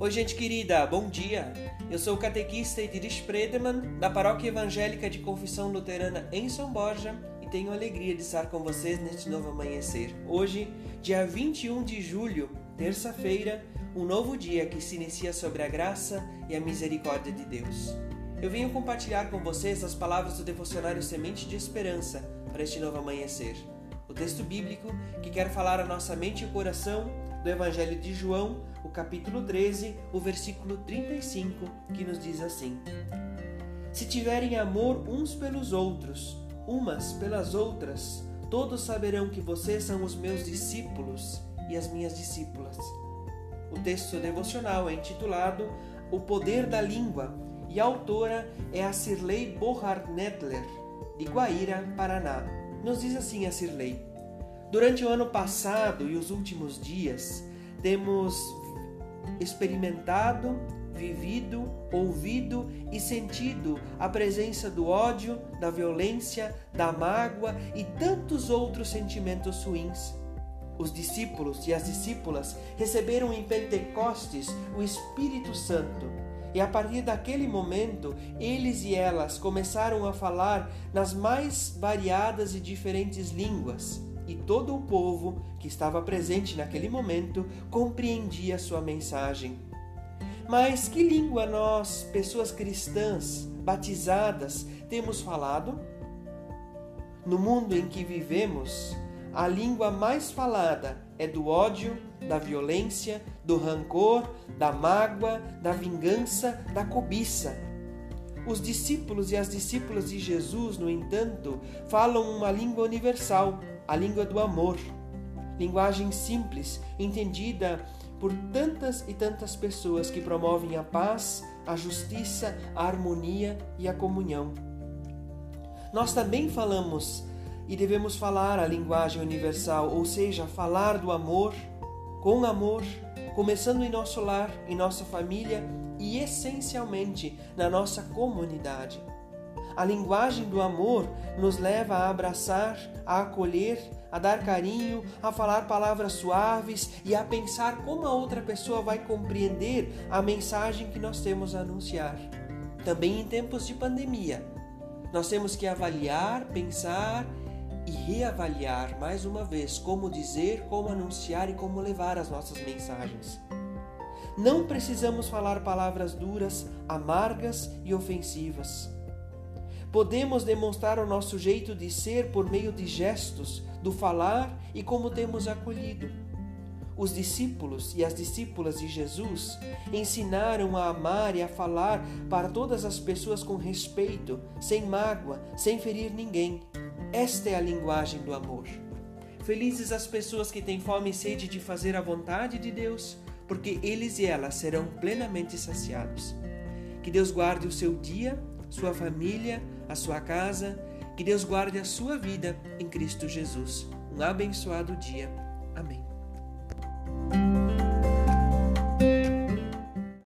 Oi, gente querida, bom dia! Eu sou o catequista Ediris Predeman, da Paróquia Evangélica de Confissão Luterana em São Borja e tenho a alegria de estar com vocês neste novo amanhecer. Hoje, dia 21 de julho, terça-feira, um novo dia que se inicia sobre a graça e a misericórdia de Deus. Eu venho compartilhar com vocês as palavras do devocionário Semente de Esperança para este novo amanhecer. O texto bíblico que quer falar a nossa mente e coração do Evangelho de João, o capítulo 13, o versículo 35, que nos diz assim: Se tiverem amor uns pelos outros, umas pelas outras, todos saberão que vocês são os meus discípulos e as minhas discípulas. O texto devocional é intitulado O Poder da Língua e a autora é a Sirley Bohart-Nedler, de Guaíra, Paraná. Nos diz assim a Sirley: Durante o ano passado e os últimos dias, temos experimentado, vivido, ouvido e sentido a presença do ódio, da violência, da mágoa e tantos outros sentimentos ruins. Os discípulos e as discípulas receberam em Pentecostes o Espírito Santo. E a partir daquele momento, eles e elas começaram a falar nas mais variadas e diferentes línguas e todo o povo que estava presente naquele momento compreendia sua mensagem. Mas que língua nós, pessoas cristãs, batizadas, temos falado? No mundo em que vivemos, a língua mais falada é do ódio, da violência, do rancor, da mágoa, da vingança, da cobiça. Os discípulos e as discípulas de Jesus, no entanto, falam uma língua universal, a língua do amor. Linguagem simples, entendida por tantas e tantas pessoas que promovem a paz, a justiça, a harmonia e a comunhão. Nós também falamos e devemos falar a linguagem universal, ou seja, falar do amor, com amor, começando em nosso lar, em nossa família e essencialmente na nossa comunidade. A linguagem do amor nos leva a abraçar, a acolher, a dar carinho, a falar palavras suaves e a pensar como a outra pessoa vai compreender a mensagem que nós temos a anunciar. Também em tempos de pandemia, nós temos que avaliar, pensar e reavaliar mais uma vez como dizer, como anunciar e como levar as nossas mensagens. Não precisamos falar palavras duras, amargas e ofensivas. Podemos demonstrar o nosso jeito de ser por meio de gestos, do falar e como temos acolhido. Os discípulos e as discípulas de Jesus ensinaram a amar e a falar para todas as pessoas com respeito, sem mágoa, sem ferir ninguém. Esta é a linguagem do amor. Felizes as pessoas que têm fome e sede de fazer a vontade de Deus, porque eles e elas serão plenamente saciados. Que Deus guarde o seu dia sua família, a sua casa. Que Deus guarde a sua vida em Cristo Jesus. Um abençoado dia.